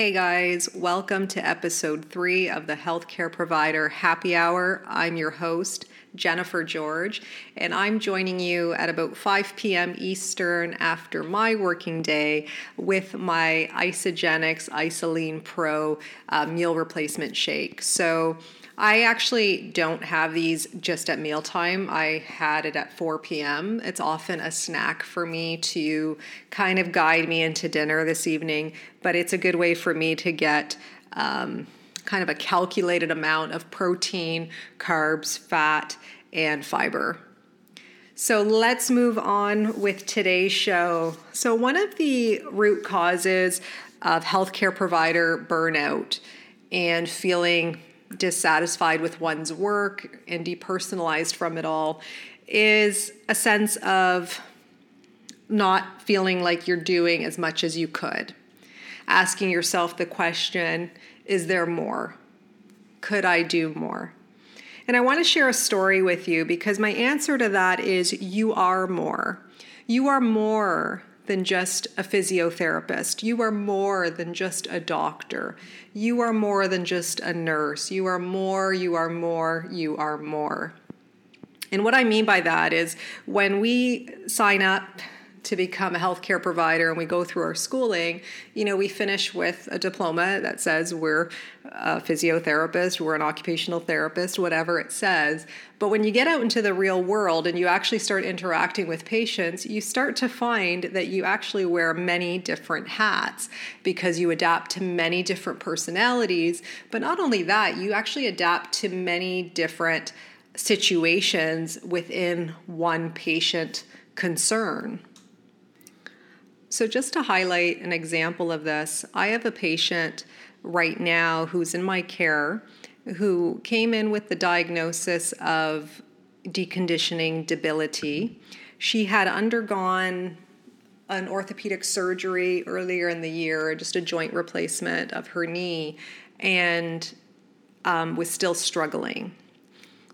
Hey guys, welcome to episode three of the Healthcare Provider Happy Hour. I'm your host, Jennifer George, and I'm joining you at about 5 p.m. Eastern after my working day with my Isagenix IsaLean Pro uh, meal replacement shake. So, I actually don't have these just at mealtime. I had it at 4 p.m. It's often a snack for me to kind of guide me into dinner this evening, but it's a good way for me to get um, kind of a calculated amount of protein, carbs, fat, and fiber. So let's move on with today's show. So, one of the root causes of healthcare provider burnout and feeling dissatisfied with one's work and depersonalized from it all is a sense of not feeling like you're doing as much as you could. Asking yourself the question is there more? Could I do more? And I want to share a story with you because my answer to that is you are more. You are more than just a physiotherapist. You are more than just a doctor. You are more than just a nurse. You are more, you are more, you are more. And what I mean by that is when we sign up to become a healthcare provider and we go through our schooling, you know, we finish with a diploma that says we're a physiotherapist, we're an occupational therapist, whatever it says. But when you get out into the real world and you actually start interacting with patients, you start to find that you actually wear many different hats because you adapt to many different personalities. But not only that, you actually adapt to many different situations within one patient concern. So, just to highlight an example of this, I have a patient right now who's in my care who came in with the diagnosis of deconditioning debility. She had undergone an orthopedic surgery earlier in the year, just a joint replacement of her knee, and um, was still struggling.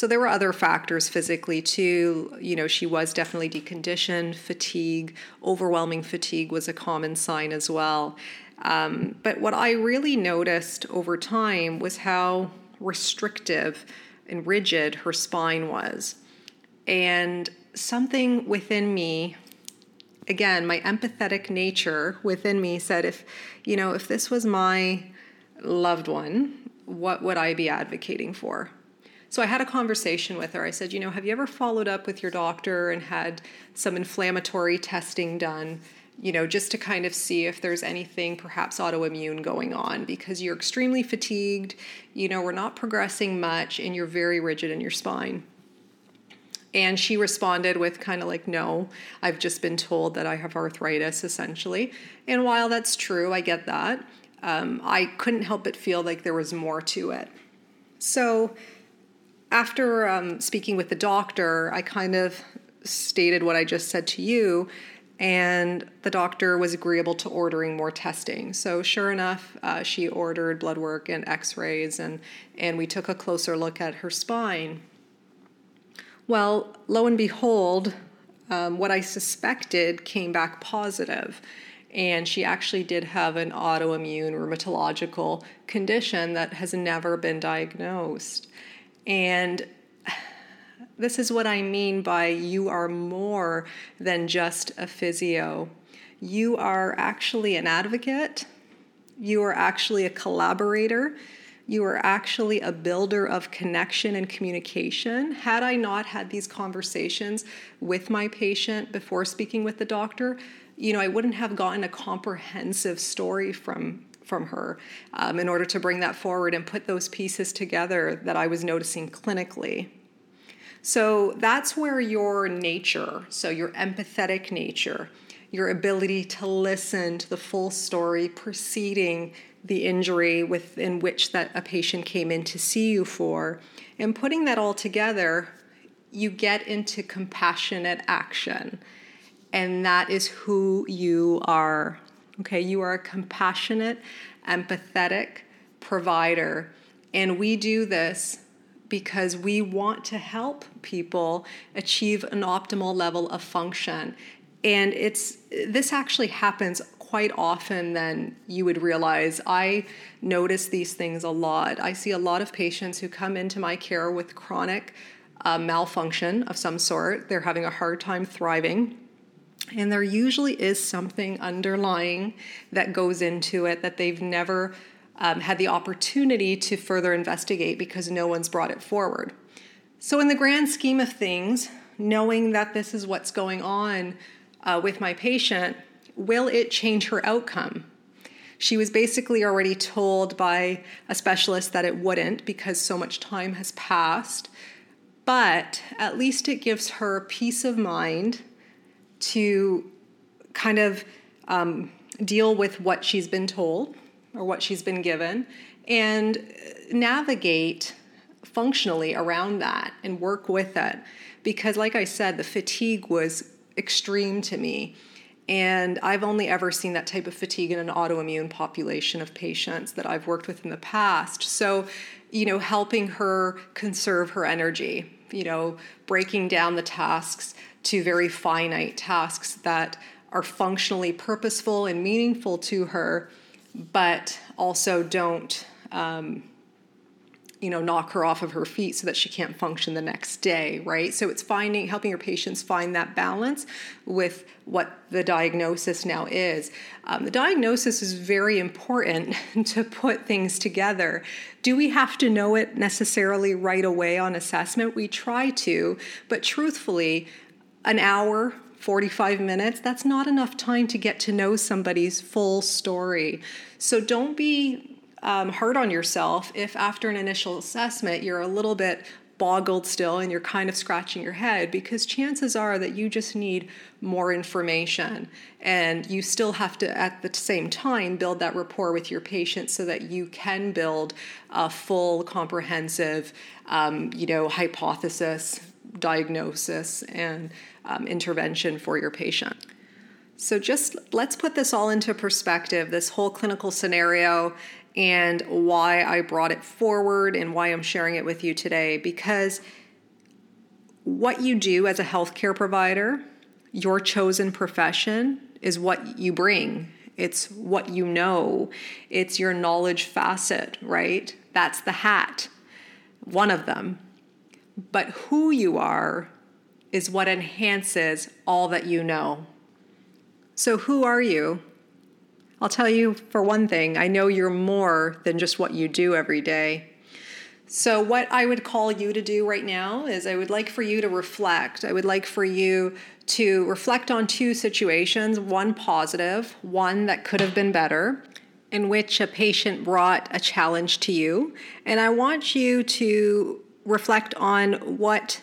So there were other factors physically too. You know, she was definitely deconditioned, fatigue, overwhelming fatigue was a common sign as well. Um, but what I really noticed over time was how restrictive and rigid her spine was. And something within me, again, my empathetic nature within me said, if, you know, if this was my loved one, what would I be advocating for? So I had a conversation with her. I said, you know, have you ever followed up with your doctor and had some inflammatory testing done? you know, just to kind of see if there's anything perhaps autoimmune going on because you're extremely fatigued, you know, we're not progressing much, and you're very rigid in your spine. And she responded with kind of like, no, I've just been told that I have arthritis essentially. And while that's true, I get that, um, I couldn't help but feel like there was more to it. So after um, speaking with the doctor, I kind of stated what I just said to you. And the doctor was agreeable to ordering more testing. So sure enough, uh, she ordered blood work and X-rays, and and we took a closer look at her spine. Well, lo and behold, um, what I suspected came back positive, and she actually did have an autoimmune rheumatological condition that has never been diagnosed. And this is what I mean by you are more than just a physio. You are actually an advocate, you are actually a collaborator, you are actually a builder of connection and communication. Had I not had these conversations with my patient before speaking with the doctor, you know, I wouldn't have gotten a comprehensive story from from her um, in order to bring that forward and put those pieces together that I was noticing clinically. So that's where your nature, so your empathetic nature, your ability to listen to the full story preceding the injury within which that a patient came in to see you for and putting that all together you get into compassionate action and that is who you are okay you are a compassionate empathetic provider and we do this because we want to help people achieve an optimal level of function and it's this actually happens quite often than you would realize. I notice these things a lot. I see a lot of patients who come into my care with chronic uh, malfunction of some sort. They're having a hard time thriving. And there usually is something underlying that goes into it that they've never um, had the opportunity to further investigate because no one's brought it forward. So, in the grand scheme of things, knowing that this is what's going on uh, with my patient, will it change her outcome? She was basically already told by a specialist that it wouldn't because so much time has passed. But at least it gives her peace of mind to kind of um, deal with what she's been told or what she's been given and navigate functionally around that and work with it. Because, like I said, the fatigue was extreme to me. And I've only ever seen that type of fatigue in an autoimmune population of patients that I've worked with in the past. So, you know, helping her conserve her energy, you know, breaking down the tasks to very finite tasks that are functionally purposeful and meaningful to her, but also don't um, you know knock her off of her feet so that she can't function the next day right? So it's finding helping your patients find that balance with what the diagnosis now is. Um, the diagnosis is very important to put things together. Do we have to know it necessarily right away on assessment? We try to but truthfully an hour 45 minutes, that's not enough time to get to know somebody's full story. So don't be um, hard on yourself if after an initial assessment you're a little bit boggled still and you're kind of scratching your head because chances are that you just need more information and you still have to at the same time build that rapport with your patient so that you can build a full comprehensive um, you know hypothesis diagnosis and um, intervention for your patient so just let's put this all into perspective this whole clinical scenario and why I brought it forward and why I'm sharing it with you today. Because what you do as a healthcare provider, your chosen profession, is what you bring. It's what you know. It's your knowledge facet, right? That's the hat, one of them. But who you are is what enhances all that you know. So, who are you? I'll tell you for one thing, I know you're more than just what you do every day. So, what I would call you to do right now is I would like for you to reflect. I would like for you to reflect on two situations one positive, one that could have been better, in which a patient brought a challenge to you. And I want you to reflect on what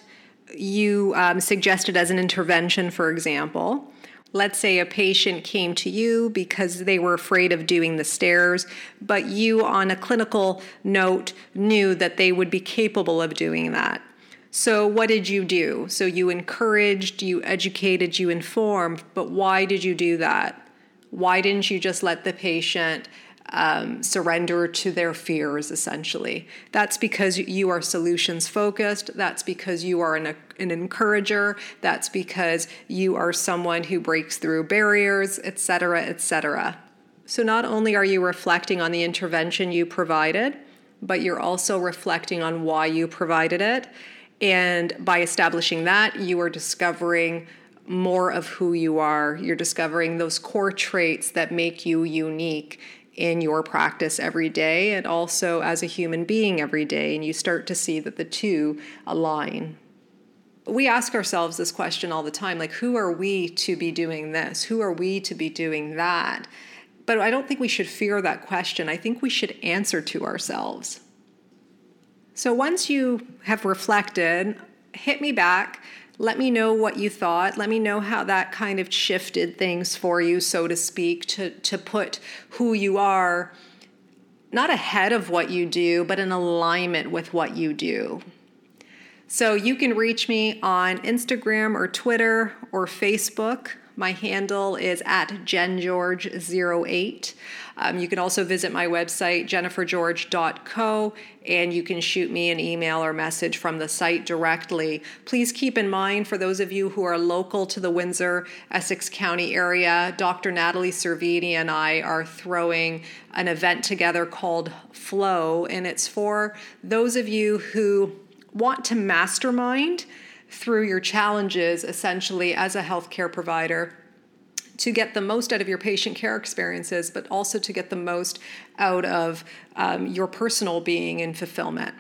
you um, suggested as an intervention, for example. Let's say a patient came to you because they were afraid of doing the stairs, but you, on a clinical note, knew that they would be capable of doing that. So, what did you do? So, you encouraged, you educated, you informed, but why did you do that? Why didn't you just let the patient um, surrender to their fears, essentially. That's because you are solutions focused. That's because you are an, an encourager. That's because you are someone who breaks through barriers, etc., etc. So, not only are you reflecting on the intervention you provided, but you're also reflecting on why you provided it. And by establishing that, you are discovering more of who you are. You're discovering those core traits that make you unique in your practice every day and also as a human being every day, and you start to see that the two align. We ask ourselves this question all the time like, who are we to be doing this? Who are we to be doing that? But I don't think we should fear that question. I think we should answer to ourselves. So once you have reflected, hit me back let me know what you thought. Let me know how that kind of shifted things for you, so to speak, to, to put who you are not ahead of what you do, but in alignment with what you do. So you can reach me on Instagram or Twitter or Facebook. My handle is at jengeorge08. Um, you can also visit my website, jennifergeorge.co, and you can shoot me an email or message from the site directly. Please keep in mind for those of you who are local to the Windsor, Essex County area, Dr. Natalie Cervini and I are throwing an event together called Flow, and it's for those of you who want to mastermind through your challenges essentially as a healthcare provider to get the most out of your patient care experiences, but also to get the most out of um, your personal being and fulfillment.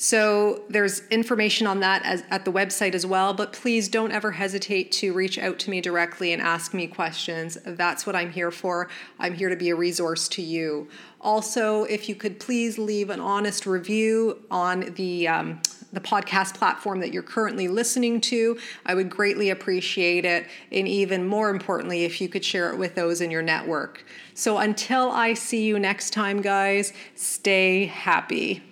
So there's information on that as, at the website as well, but please don't ever hesitate to reach out to me directly and ask me questions. That's what I'm here for. I'm here to be a resource to you. Also, if you could please leave an honest review on the um, the podcast platform that you're currently listening to. I would greatly appreciate it. And even more importantly, if you could share it with those in your network. So until I see you next time, guys, stay happy.